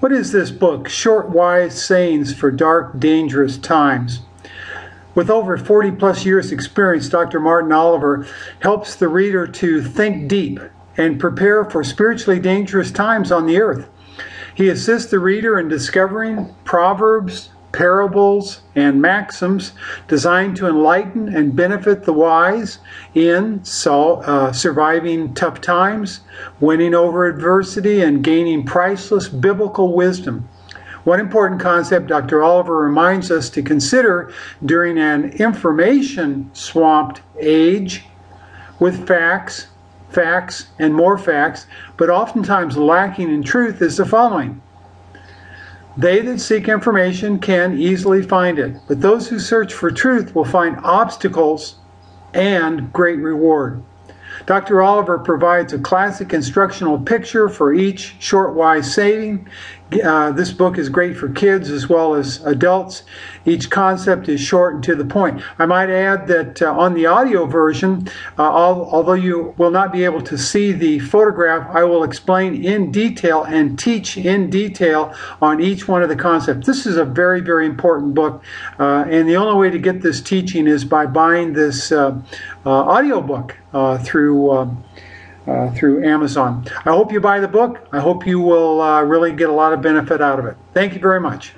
What is this book? Short, wise sayings for dark, dangerous times. With over 40 plus years experience, Dr. Martin Oliver helps the reader to think deep and prepare for spiritually dangerous times on the earth. He assists the reader in discovering proverbs, parables, and maxims designed to enlighten and benefit the wise in uh, surviving tough times, winning over adversity, and gaining priceless biblical wisdom. One important concept Dr. Oliver reminds us to consider during an information swamped age with facts, facts, and more facts, but oftentimes lacking in truth is the following they that seek information can easily find it, but those who search for truth will find obstacles and great reward. Dr. Oliver provides a classic instructional picture for each short wise saying uh, this book is great for kids as well as adults. Each concept is short and to the point. I might add that uh, on the audio version, uh, although you will not be able to see the photograph, I will explain in detail and teach in detail on each one of the concepts. This is a very, very important book, uh, and the only way to get this teaching is by buying this uh, uh, audio book through. Uh, through Amazon. I hope you buy the book. I hope you will uh, really get a lot of benefit out of it. Thank you very much.